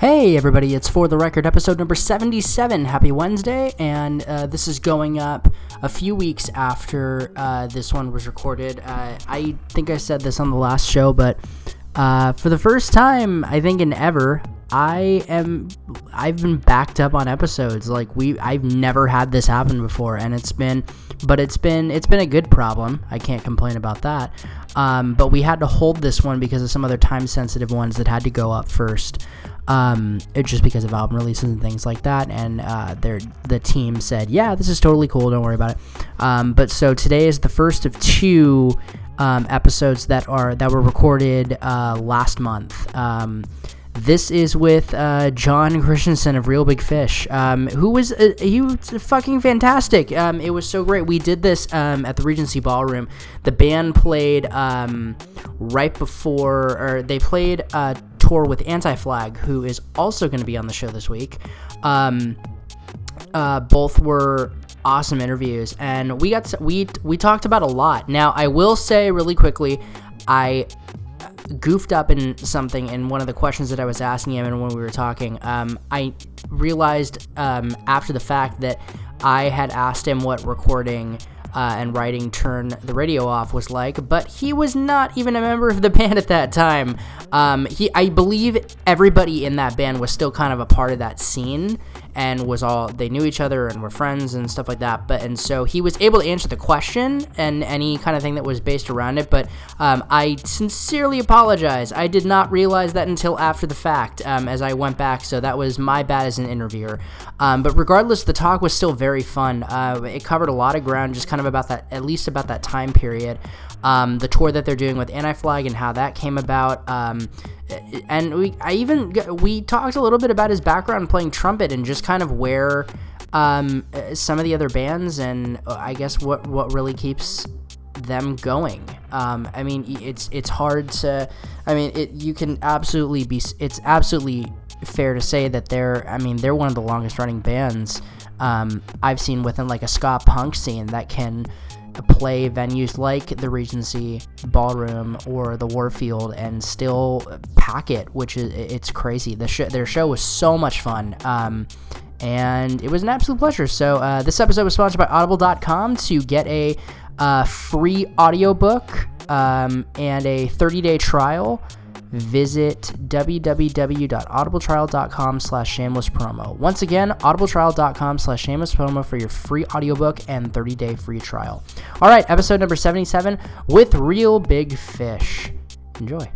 Hey, everybody, it's For the Record, episode number 77. Happy Wednesday, and uh, this is going up a few weeks after uh, this one was recorded. Uh, I think I said this on the last show, but uh, for the first time, I think in ever, I am I've been backed up on episodes. Like we I've never had this happen before and it's been but it's been it's been a good problem. I can't complain about that. Um, but we had to hold this one because of some other time sensitive ones that had to go up first. Um, it just because of album releases and things like that, and uh, the team said, "Yeah, this is totally cool. Don't worry about it." Um, but so today is the first of two um, episodes that are that were recorded uh, last month. Um, this is with uh, John Christianson of Reel Big Fish, um, who was uh, he was fucking fantastic. Um, it was so great. We did this um, at the Regency Ballroom. The band played um, right before, or they played a tour with Anti Flag, who is also going to be on the show this week. Um, uh, both were awesome interviews, and we got to, we we talked about a lot. Now, I will say really quickly, I goofed up in something in one of the questions that I was asking him and when we were talking. Um, I realized um, after the fact that I had asked him what recording uh, and writing Turn the Radio Off was like, but he was not even a member of the band at that time. Um, he, I believe everybody in that band was still kind of a part of that scene and was all they knew each other and were friends and stuff like that. But and so he was able to answer the question and any kind of thing that was based around it. But um, I sincerely apologize. I did not realize that until after the fact um, as I went back. So that was my bad as an interviewer. Um, but regardless, the talk was still very fun. Uh, it covered a lot of ground, just kind of about that, at least about that time period. Um, the tour that they're doing with Anti Flag and how that came about. And we, I even we talked a little bit about his background playing trumpet and just kind of where um, some of the other bands and uh, I guess what what really keeps them going. Um, I mean, it's it's hard to. I mean, it you can absolutely be. It's absolutely fair to say that they're. I mean, they're one of the longest running bands um, I've seen within like a ska punk scene that can play venues like the Regency Ballroom or the Warfield and still pack it, which is it's crazy. The sh- their show was so much fun. Um, and it was an absolute pleasure. So uh, this episode was sponsored by Audible.com to get a uh, free audiobook um, and a 30-day trial visit www.audibletrial.com slash shameless promo. Once again, audibletrial.com slash shameless promo for your free audiobook and 30-day free trial. All right, episode number 77 with Reel Big Fish. Enjoy.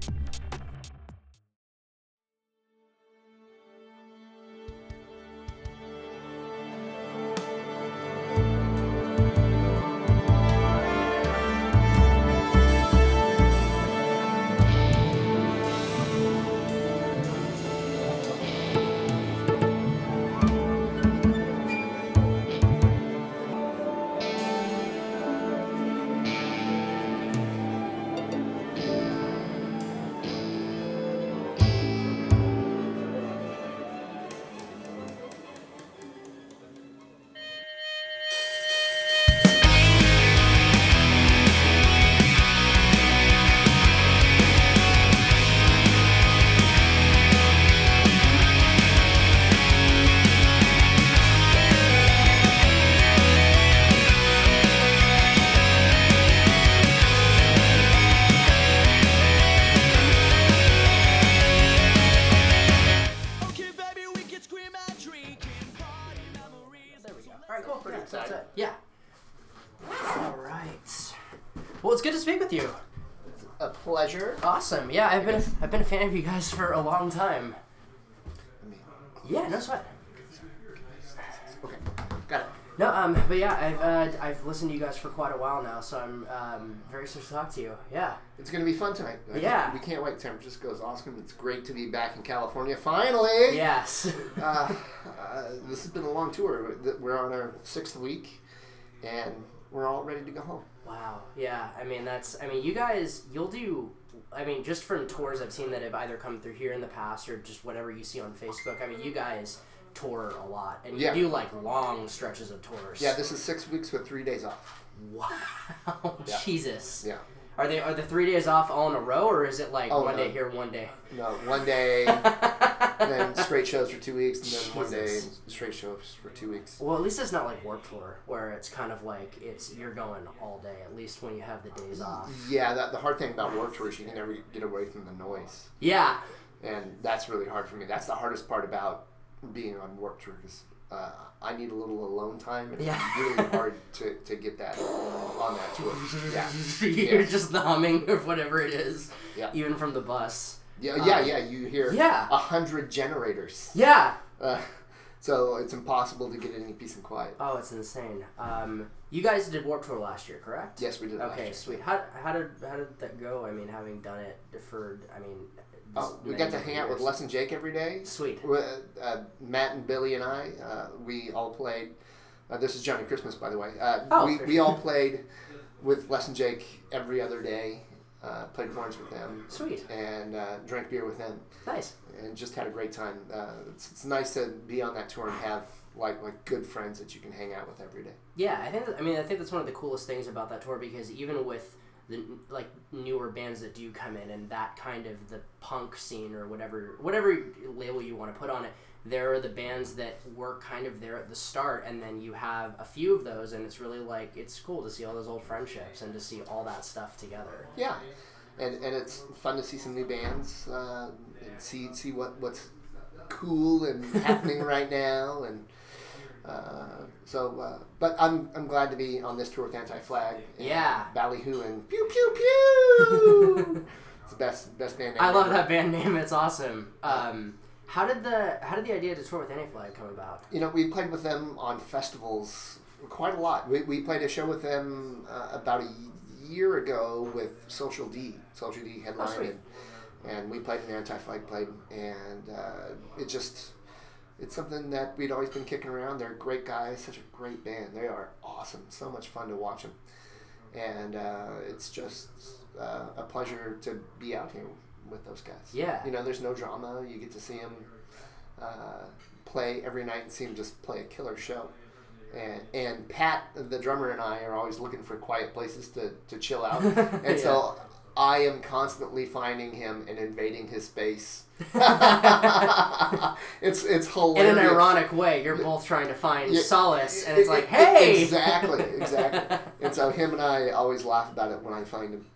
Awesome. Yeah, I've been a, I've been a fan of you guys for a long time. Yeah, no sweat. Okay, got it. No, um, but yeah, I've uh, I've listened to you guys for quite a while now, so I'm um, very excited to talk to you. Yeah. It's gonna be fun tonight. I Yeah. we can't wait. San Francisco is awesome. It's great to be back in California finally. Yes. Uh, uh, this has been a long tour. We're on our sixth week, and we're all ready to go home. Wow. Yeah. I mean, that's. I mean, you guys, you'll do. I mean, just from tours I've seen that have either come through here in the past or just whatever you see on Facebook. I mean, you guys tour a lot, and you Yeah. do like long stretches of tours. Yeah, this is six weeks with three days off. Wow. Yeah. Jesus. Yeah. Are they are the three days off all in a row, or is it like Oh, one no. day here, one day? No, one day, then straight shows for two weeks, and then one day straight shows for two weeks. Well, at least it's not like Warped Tour, where it's kind of like it's you're going all day. At least when you have the days off. Yeah, that, the hard thing about Warped Tour is you can never get away from the noise, Yeah, and that's really hard for me. That's the hardest part about being on Warped Tour because uh, I need a little alone time, and Yeah. it's really hard to, to get that on that tour. Yeah, you're Yeah. just the humming of whatever it is, Yeah. even from the bus. yeah, yeah, Um, yeah. You hear yeah. a hundred generators, Yeah. uh, so it's impossible to get any peace and quiet. Oh, it's insane. Um, you guys did Warped Tour last year, correct? Yes, we did. last Okay, sweet. How, how did how did that go? I mean, having done it deferred, I mean, Oh, we got to hang out with years. Less Than Jake every day. Sweet. Uh, Matt and Billy and I, uh, we all played. Uh, this is Johnny Christmas, by the way. Uh, Oh, we, for we all played with Less Than Jake every other day. Uh, played horns with them Sweet. and uh, drank beer with them, Nice. and just had a great time. Uh, it's, it's nice to be on that tour and have like like good friends that you can hang out with every day. Yeah, I think. That, I mean, I think that's one of the coolest things about that tour because even with the like newer bands that do come in and that kind of the punk scene or whatever whatever label you want to put on it, there are the bands that were kind of there at the start, and then you have a few of those, and it's really like it's cool to see all those old friendships and to see all that stuff together. Yeah, and and it's fun to see some new bands uh, and see see what what's cool and happening right now and. Uh, so, uh, but I'm I'm glad to be on this tour with Anti Flag. Yeah. Ballyhoo and pew pew pew. it's the best best band. name I love that band name. It's awesome. Um, how did the how did the idea to tour with Anti-Flag come about? You know, we played with them on festivals quite a lot. We, we played a show with them uh, about a year ago with Social D. Social D headlined, Oh, and, and we played an Anti Flag played, and uh, it just it's something that we'd always been kicking around. They're great guys, such a great band. They are awesome. So much fun to watch them, and uh, it's just uh, a pleasure to be out here with those guys. Yeah. you know, there's no drama. You get to see them uh, play every night and see them just play a killer show. And, and Pat, the drummer, and I are always looking for quiet places to, to chill out. And Yeah. so I am constantly finding him and invading his space. it's it's hilarious. In an ironic way, you're both trying to find Yeah, solace, and it- it's like, hey, Exactly, exactly. and so him and I always laugh about it when I find him.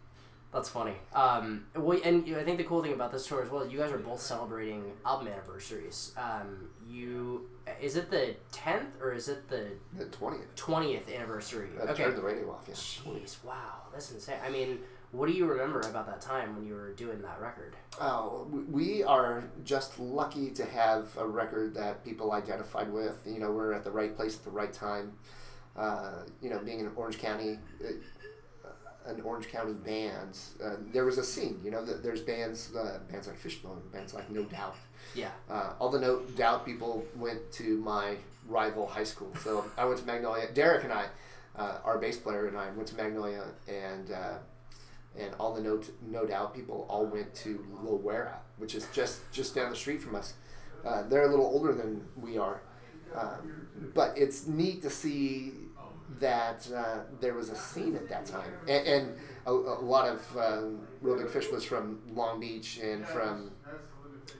That's funny. Um, well, and I think the cool thing about this tour as well is you guys are both celebrating album anniversaries. Um, you is it the tenth or is it the The twentieth. twentieth anniversary? I okay. turned the radio off. Yeah. Jeez, wow, that's insane. I mean, what do you remember about that time when you were doing that record? Oh, we- are just lucky to have a record that people identified with. You know, we're at the right place at the right time. Uh, you know, being in Orange County, uh, an Orange County band, uh, there was a scene. You know, th- there's bands, uh, bands like Fishbone, bands like No Doubt. Yeah. Uh, all the No Doubt people went to my rival high school. So I went to Magnolia. Derek and I, uh, our bass player and I, went to Magnolia, and uh, and all the No No Doubt people all went to Loara, which is just just down the street from us. Uh, they're a little older than we are, um, but it's neat to see that uh, there was a scene at that time, and, and a, a lot of um, Reel Big Fish was from Long Beach and from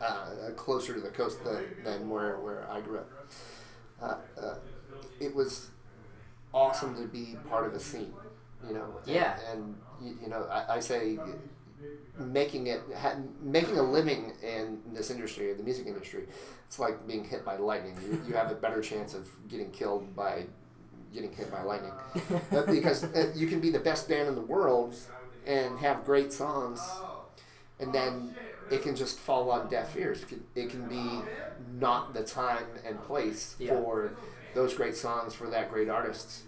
uh, closer to the coast than, than where, where I grew up. Uh, uh, it was awesome to be part of a scene, you know. and- Yeah. And, you, you know, I, I say making it, ha- making a living in this industry, the music industry, it's like being hit by lightning. You, you have a better chance of getting killed by getting hit by lightning. But because uh, you can be the best band in the world and have great songs, and then it can just fall on deaf ears. It can, it can be not the time and place Yeah. for those great songs for that great artist.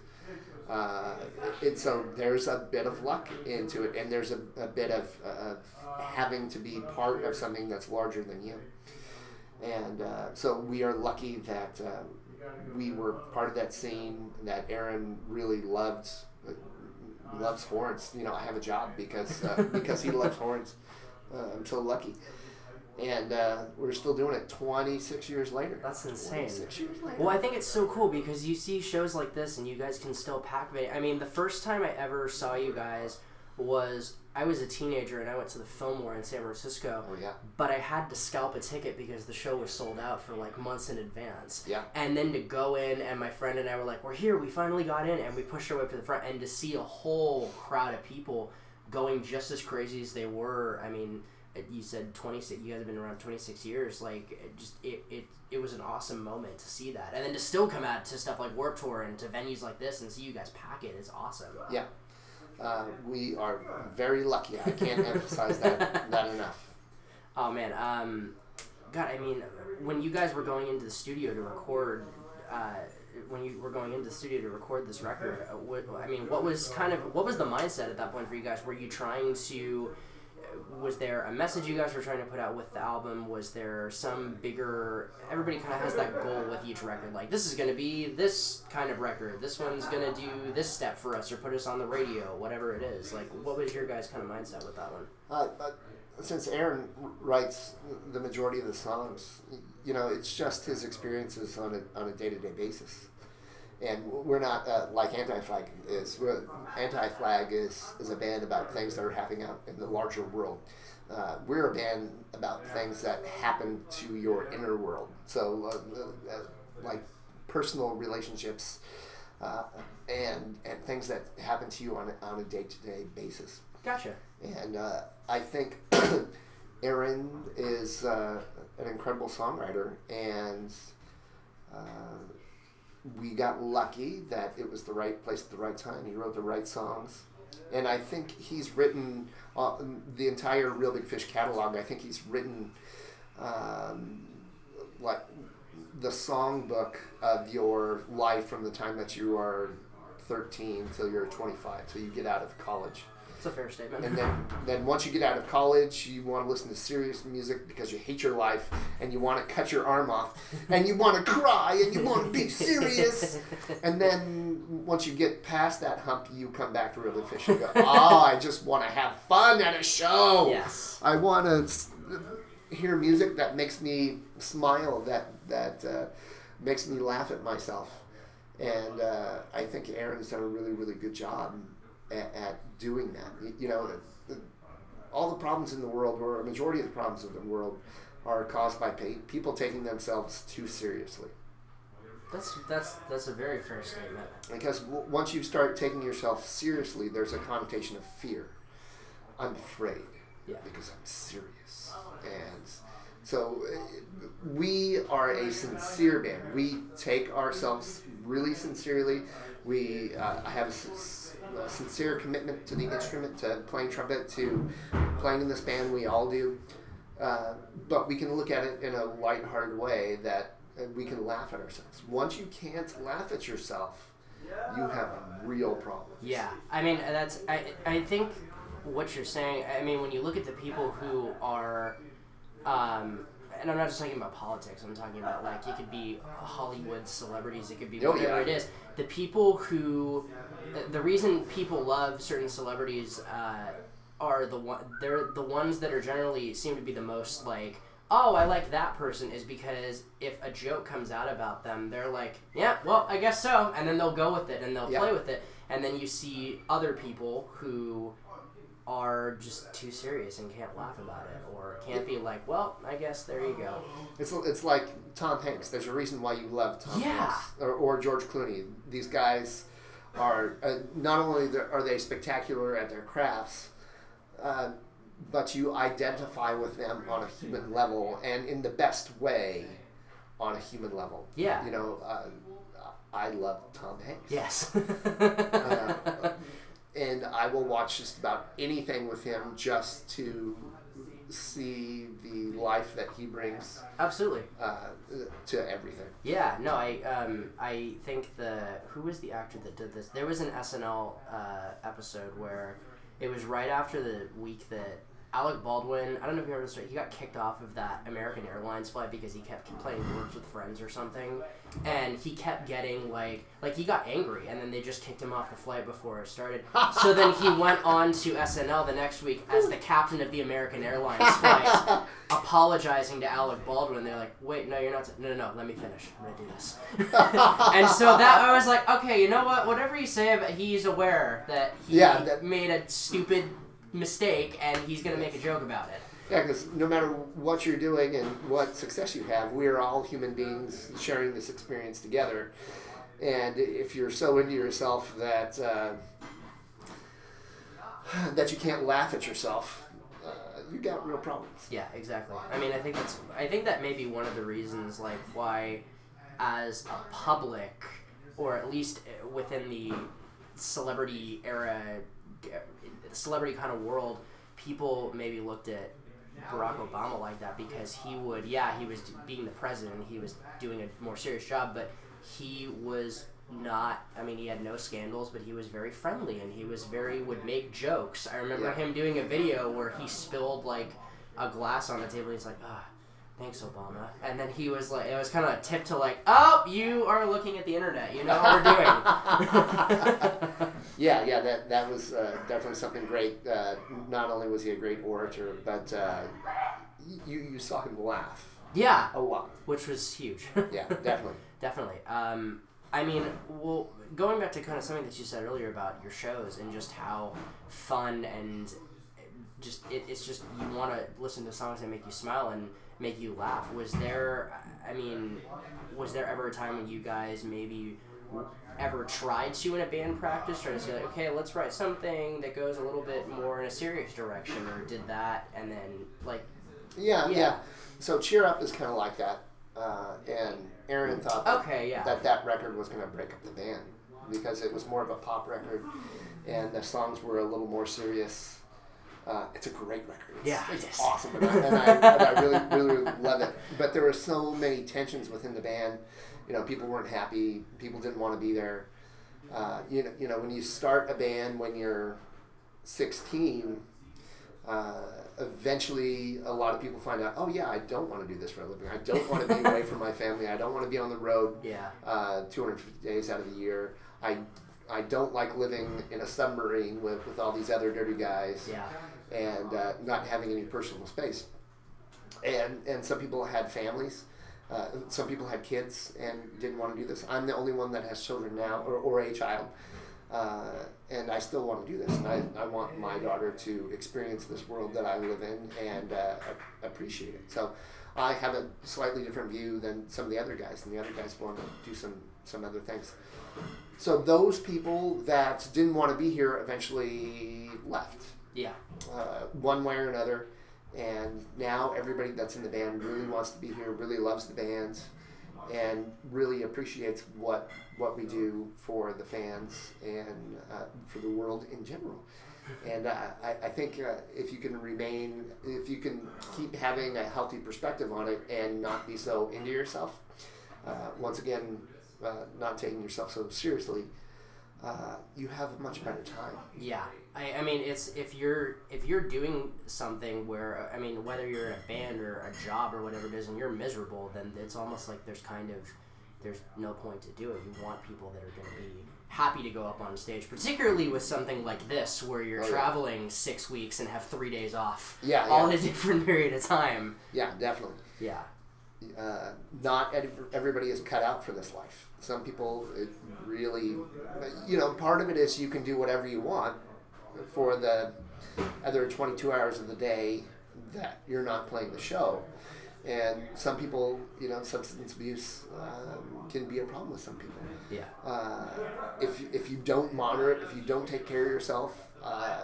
Uh, and so there's a bit of luck into it, and there's a, a bit of, of having to be part of something that's larger than you. And uh, so we are lucky that uh, we were part of that scene. That Aaron really loved loves horns. You know, I have a job because uh, because he loves horns. Uh, I'm so lucky, and uh, we're still doing it 26 years later. That's insane. 26 years later. Well, I think it's so cool because you see shows like this and you guys can still pack it. I mean, the first time I ever saw you guys was I was a teenager and I went to the Fillmore in San Francisco. Oh yeah. But I had to scalp a ticket because the show was sold out for like months in advance. Yeah. And then to go in and my friend and I were like, "We're here. We finally got in." And we pushed our way up to the front and to see a whole crowd of people going just as crazy as they were. I mean, you said 26 you guys have been around 26 years like it just it, it it was an awesome moment to see that and then to still come out to stuff like warp tour and to venues like this and see you guys pack it is awesome Yeah. Uh, we are very lucky. I can't emphasize that that enough. oh man um god i mean when you guys were going into the studio to record uh, when you were going into the studio to record this record, uh, what, I mean, what was kind of what was the mindset at that point for you guys? Were you trying to was there a message you guys were trying to put out with the album? Was there some bigger? Everybody kind of has that goal with each record. Like this is going to be this kind of record. This one's going to do this step for us or put us on the radio, whatever it is. Like, what was your guys' kind of mindset with that one? Uh, but since Aaron writes the majority of the songs, you know, it's just his experiences on a on a day to day basis. And we're not uh, like Anti Flag is. Anti Flag is, is a band about things that are happening out in the larger world. Uh, we're a band about things that happen to your inner world. So, uh, uh, like personal relationships uh, and and things that happen to you on a, on a day to day basis. Gotcha. And uh, I think Aaron is uh, an incredible songwriter, and uh, we got lucky that it was the right place at the right time. He wrote the right songs. And I think he's written uh, the entire Reel Big Fish catalog. I think he's written um, like the songbook of your life from the time that you are 13 till you're 25, till you get out of college. It's a fair statement. And then, then once you get out of college, you want to listen to serious music because you hate your life and you want to cut your arm off and you want to cry and you want to be serious. And then once you get past that hump, you come back to really Fish and go, oh, I just want to have fun at a show. Yes. I want to hear music that makes me smile, that that uh, makes me laugh at myself. And uh, I think Aaron's done a really, really good job at, at doing that. You, you know, the, the, all the problems in the world, or a majority of the problems in the world, are caused by pay, people taking themselves too seriously. That's that's that's a very fair statement. Because w- once you start taking yourself seriously, there's a connotation of fear. I'm afraid Yeah. because I'm serious, and so uh, we are a sincere band. We take ourselves really sincerely. We uh, have a sincere commitment to the instrument, to playing trumpet, to playing in this band. We all do, uh, but we can look at it in a lighthearted way that uh, we can laugh at ourselves. Once you can't laugh at yourself, you have a real problems. Yeah, I mean that's I I think what you're saying. I mean when you look at the people who are, um, and I'm not just talking about politics. I'm talking about like it could be Hollywood celebrities. It could be Oh, whatever yeah. it is. The people who, the, the reason people love certain celebrities uh, are the one. They're the ones that are generally seem to be the most like. Oh, I like that person is because if a joke comes out about them, they're like, yeah, well, I guess so, and then they'll go with it and they'll Yeah. play with it. And then you see other people who are just too serious and can't laugh about it or can't be like, well, I guess there you go. It's, it's like Tom Hanks. There's a reason why you love Tom Yeah. Hanks or, or George Clooney. These guys are uh, not only are they spectacular at their crafts, uh, but you identify with them on a human level and in the best way on a human level. Yeah. You know, uh, I love Tom Hanks. Yes. Uh, and I will watch just about anything with him just to see the life that he brings Absolutely. uh, to everything. Yeah, no, I um I think the who was the actor that did this? There was an SNL uh, episode where it was right after the week that Alec Baldwin, I don't know if you remember this he got kicked off of that American Airlines flight because he kept playing words with friends or something. And he kept getting like like he got angry and then they just kicked him off the flight before it started. so then he went on to SNL the next week as the captain of the American Airlines flight, apologizing to Alec Baldwin. They're like, "Wait, no, you're not. no, no, no. Let me finish. I'm gonna do this." and so that I was like, "Okay, you know what? Whatever you say, about, he's aware that he Yeah, that- made a stupid mistake and he's gonna make a joke about it." Yeah, because no matter what you're doing and what success you have, we are all human beings sharing this experience together. And if you're so into yourself that uh, that you can't laugh at yourself, uh, you got real problems. Yeah, exactly. I mean, I think that's. I think that may be one of the reasons, like, why, as a public, or at least uh, within the celebrity era, celebrity kind of world, people maybe looked at Barack Obama like that because he would, yeah, he was being the president, he was doing a more serious job, but he was not i mean he had no scandals but he was very friendly and he was very would make jokes i remember Yeah. him doing a video where he spilled like a glass on the table he's like ah thanks obama and then he was like it was kind of a tip to like oh you are looking at the internet you know what we're doing Yeah, yeah, that that was uh, definitely something great. Uh, not only was he a great orator, but uh, you you saw him laugh yeah a lot. which was huge Yeah, definitely. Definitely. Um, I mean, well, going back to kind of something that you said earlier about your shows and just how fun and just it, it's just you want to listen to songs that make you smile and make you laugh. Was there? I mean, was there ever a time when you guys maybe ever tried to in a band practice try to say like okay let's write something that goes a little bit more in a serious direction or did that and then like Yeah, Yeah. yeah. So cheer up is kind of like that, uh, and Aaron thought that, okay yeah that that record was going to break up the band because it was more of a pop record, and the songs were a little more serious. Uh, it's a great record. It's, Yeah, it's awesome, and I, and, I, and I really, really, really love it. But there were so many tensions within the band. You know, people weren't happy. People didn't want to be there. Uh, you know, you know, when you start a band when you're 16, uh, eventually a lot of people find out, oh yeah, I don't want to do this for a living. I don't want to be away from my family. I don't want to be on the road yeah uh, 250 days out of the year. I, I don't like living in a submarine with, with all these other dirty guys yeah and uh, not having any personal space. And, and some people had families. Uh, some people had kids and didn't want to do this. I'm the only one that has children now, or, or a child. Uh, and I still want to do this. And I, I want my daughter to experience this world that I live in and uh, appreciate it. So I have a slightly different view than some of the other guys, and the other guys want to do some, some other things. So those people that didn't want to be here eventually left yeah uh, one way or another. And now everybody that's in the band really wants to be here, really loves the band, and really appreciates what what we do for the fans and uh, for the world in general. And uh, I, I think uh, if you can remain, if you can keep having a healthy perspective on it and not be so into yourself, uh, once again, uh, not taking yourself so seriously, uh, you have a much better time. Yeah, I, I mean it's if you're if you're doing something where I mean whether you're in a band or a job or whatever it is and you're miserable, then it's almost like there's kind of there's no point to do it. You want people that are going to be happy to go up on stage, particularly with something like this where you're Oh, yeah. traveling six weeks and have three days off, Yeah, all yeah. in a different period of time. Yeah, definitely. Yeah, uh, not everybody is cut out for this life. Some people it really, you know, part of it is you can do whatever you want for the other 22 hours of the day that you're not playing the show. And some people, you know, substance abuse um, can be a problem with some people. yeah, Uh, if, if you don't monitor it, if you don't take care of yourself, uh,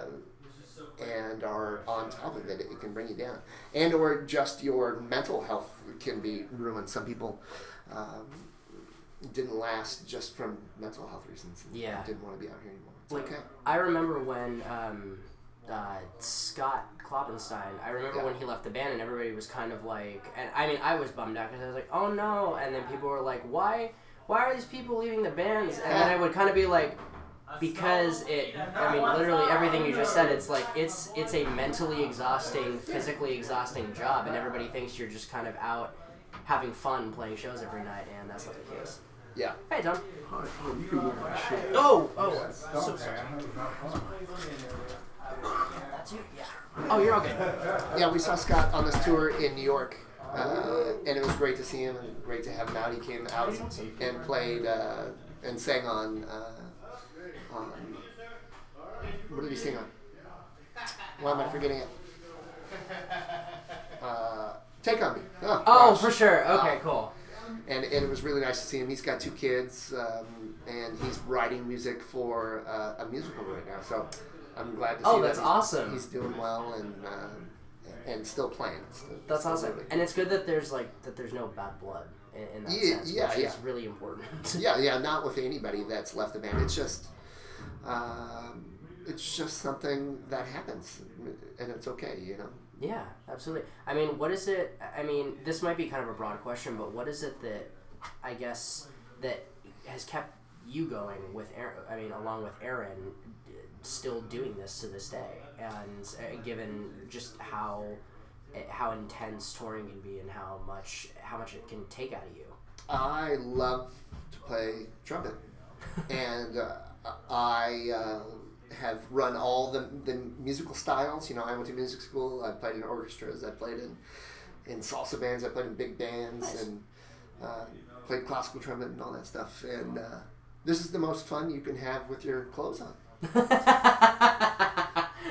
and are on top of it, it can bring you down. And or just your mental health can be ruined. Some people um, didn't last just from mental health reasons. and Yeah. Didn't want to be out here anymore. It's Like, okay. I remember when um, uh, Scott Klopfenstein. I remember Yeah. when he left the band, and everybody was kind of like, and I mean, I was bummed out because I was like, oh no, and then people were like, why, why are these people leaving the bands? And then I would kind of be like, because it i mean literally everything you just said it's like it's it's a mentally exhausting physically exhausting job and everybody thinks you're just kind of out having fun playing shows every night and that's not the case. Yeah. hey tom Oh, you can move my shit. oh oh so sorry that's you? Yeah. Oh you're okay. Yeah, we saw Scott on this tour in New York, uh, and it was great to see him and great to have him out. He came out and played uh, and sang on, uh, on. What did he sing on? Why am I forgetting it? Uh, Take on me. Oh, oh for sure Uh, okay cool and, and it was really nice to see him. He's got two kids, um, and he's writing music for uh, a musical right now. So I'm glad to see Oh, that that's he's- awesome. He's doing well and um, and still playing. Still- That's still awesome, and it's good that there's like that there's no bad blood in, in that Yeah, sense, yeah, which yeah. is really important. yeah, yeah, not with anybody that's left the band. It's just, um, it's just something that happens, and it's okay, you know. yeah, absolutely. I mean, what is it? I mean, this might be kind of a broad question, but what is it that I guess that has kept you going with Aaron? I mean, along with Aaron, still doing this to this day, and uh, given just how how intense touring can be and how much how much it can take out of you. I love to play trumpet, and uh, I uh, have run all the, the musical styles. You know, I went to music school. I played in orchestras. I played in in salsa bands. I played in big bands Nice. and uh, played classical trumpet and all that stuff. And uh, this is the most fun you can have with your clothes on.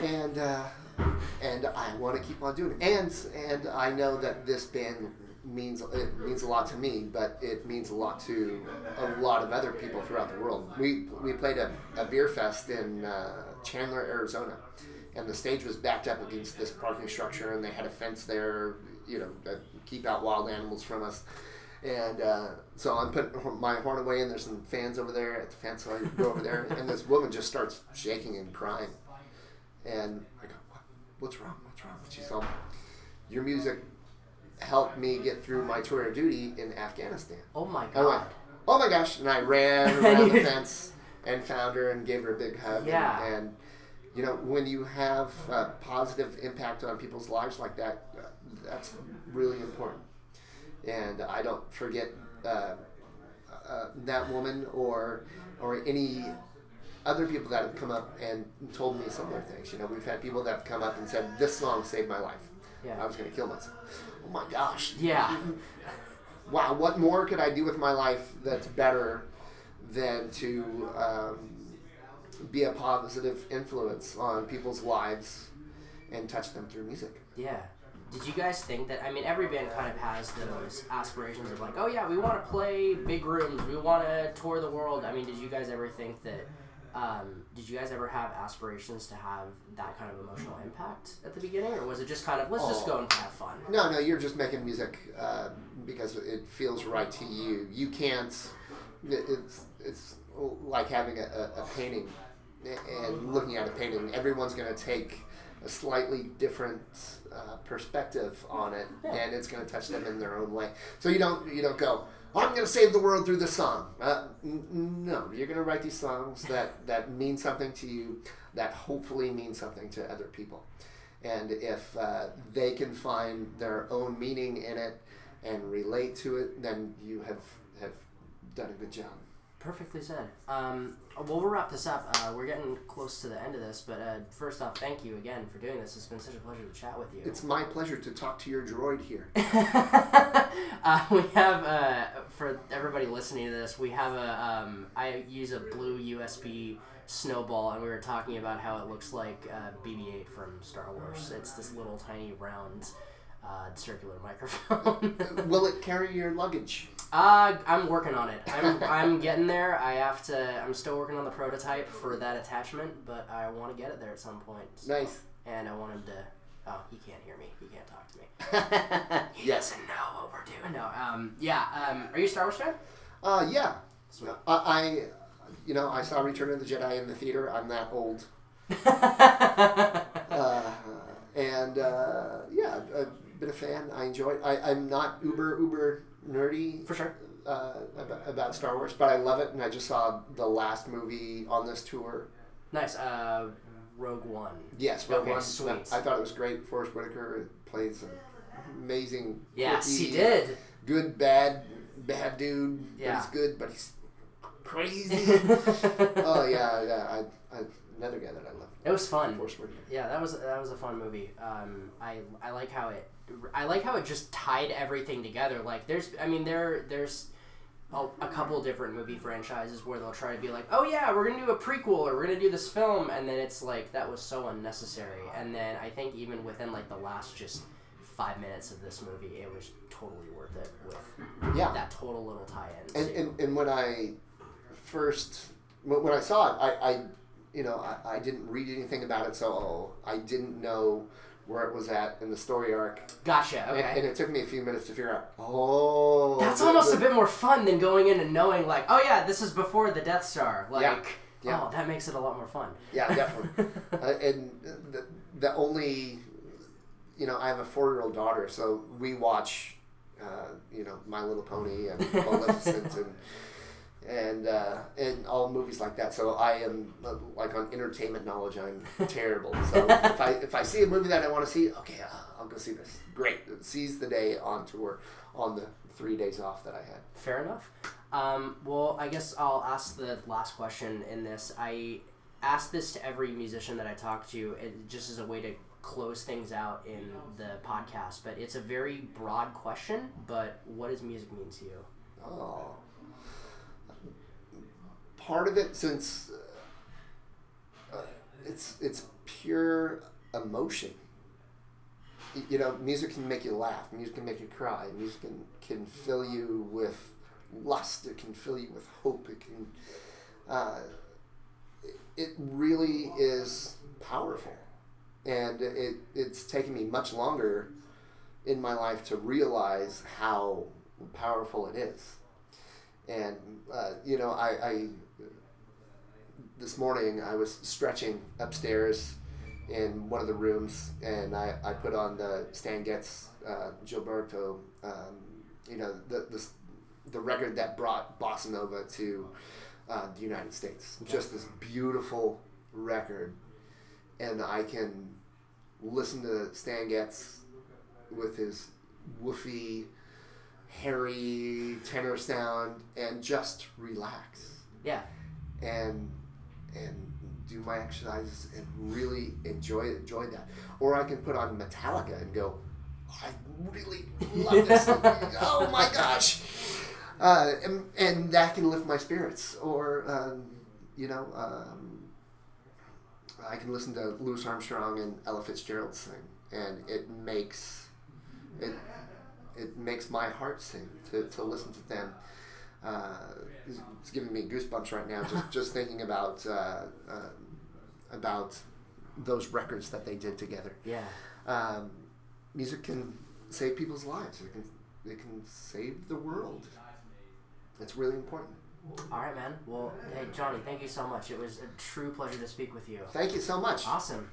and uh, and I want to keep on doing it. And and I know that this band means it means a lot to me, but it means a lot to a lot of other people throughout the world. We we played a, a beer fest in uh, Chandler, Arizona, and the stage was backed up against this parking structure, and they had a fence there, you know, to keep out wild animals from us. And uh, so I'm putting my horn away, and there's some fans over there at the fence. So I go over there, and this woman just starts shaking and crying. And I go, what? What's wrong? What's wrong? She's all, your music helped me get through my tour of duty in Afghanistan. oh my I went, god! oh my gosh. And I ran around the fence and found her and gave her a big hug. Yeah. And, and you know, when you have a positive impact on people's lives like that, uh, that's really important. And I don't forget uh, uh, that woman or or any other people that have come up and told me similar things. You know, we've had people that have come up and said, "This song saved my life. Yeah. I was going to kill myself." Oh my gosh! yeah. Wow, what more could I do with my life that's better than to um, be a positive influence on people's lives and touch them through music? Yeah. Did you guys think that? I mean, every band kind of has those aspirations of like, oh yeah, we want to play big rooms, we want to tour the world. I mean, did you guys ever think that? Um, did you guys ever have aspirations to have that kind of emotional impact at the beginning, or was it just kind of let's just Oh. go and have fun? No, no, you're just making music uh, because it feels right to you. You can't. It's it's like having a, a, a painting and looking at a painting. Everyone's going to take a slightly different uh, perspective on it, Yeah. and it's going to touch them in their own way. So you don't you don't go. I'm going to save the world through this song. Uh, n- no, you're going to write these songs that, that mean something to you, that hopefully mean something to other people. And if uh, they can find their own meaning in it and relate to it, then you have, have done a good job. Perfectly said. Um, well, we'll wrap this up. Uh, we're getting close to the end of this, but uh, first off, thank you again for doing this. It's been such a pleasure to chat with you. It's my pleasure to talk to your droid here. uh, we have uh, for everybody listening to this, we have a. Um, I use a blue USB snowball, and we were talking about how it looks like uh, BB-8 from Star Wars. It's this little tiny round. Uh, circular microphone. Will it carry your luggage? uh, I'm working on it. I'm, I'm getting there. I have to. I'm still working on the prototype for that attachment, but I want to get it there at some point. So- Nice. And I want him to. Oh, he can't hear me. He can't talk to me. He yes. doesn't know what we're doing. No. Um. Yeah. Um. Are you a Star Wars fan? Uh, yeah. Sweet. I, I, you know, I saw Return of the Jedi in the theater. I'm that old. Uh, and uh, yeah, I've been a fan. I enjoy it. I, I'm not uber uber nerdy For sure. uh, about, about Star Wars, but I love it, and I just saw the last movie on this tour. Nice. Uh, Rogue One. Yes, Rogue Okay, One. sweet. I thought it was great. Forest Whitaker plays an amazing. Yes, he did. Good, bad, bad dude. Yeah. But he's good, but he's crazy. oh yeah, yeah. I, I, another guy that I love. It was fun. Whitaker. Yeah, that was that was a fun movie. Um, I I like how it I like how it just tied everything together. Like there's I mean there there's a, a couple different movie franchises where they'll try to be like, oh yeah, we're gonna do a prequel or we're gonna do this film, and then it's like that was so unnecessary. And then I think even within like the last just five minutes of this movie, it was totally worth it with Yeah. that total little tie-in. And, and, and when I first when, when I saw it, I, I you know I, I didn't read anything about it, so I didn't know where it was at in the story arc, gotcha. and, Okay. and it took me a few minutes to figure out. Oh, That's almost a bit more fun than going in and knowing like, oh yeah, this is before the Death Star. Like, Yeah. Yeah. oh, that makes it a lot more fun. Yeah, definitely. uh, and the, the only, you know, I have a four year old daughter, so we watch, uh, you know, My Little Pony and Maleficent and and uh, and all movies like that. So I am uh, like on entertainment knowledge. I'm terrible. So if I if I see a movie that I want to see, okay, uh, I'll go see this. Great, seize the day on tour on the three days off that I had. Fair enough. Um, well, I guess I'll ask the last question in this. I ask this to every musician that I talk to, it, just as a way to close things out in the podcast. But it's a very broad question. But what does music mean to you? Oh. Part of it, since uh, it's it's pure emotion. You know, music can make you laugh. Music can make you cry. Music can, can fill you with lust. It can fill you with hope. It can. Uh, it- it really is powerful, and it it's taken me much longer in my life to realize how powerful it is. And uh, you know, I, I this morning I was stretching upstairs in one of the rooms, and I, I put on the Stan Getz uh, Gilberto, um, you know, the, the the record that brought bossa nova to uh, the United States. Just this beautiful record, and I can listen to Stan Getz with his woofy, hairy tenor sound and just relax Yeah. and and do my exercises and really enjoy enjoy that. Or I can put on Metallica and go, I really love this. oh my gosh. Uh, and, and that can lift my spirits. Or, um, you know, um, I can listen to Louis Armstrong and Ella Fitzgerald sing, and it makes it it makes my heart sing to, to listen to them. Uh, it's, it's giving me goosebumps right now just just thinking about uh, uh, about those records that they did together. Yeah. Um, music can save people's lives. It can it can save the world. It's really important. All right, man. Well, hey, Johnny, thank you so much. It was a true pleasure to speak with you. Thank you so much. Awesome.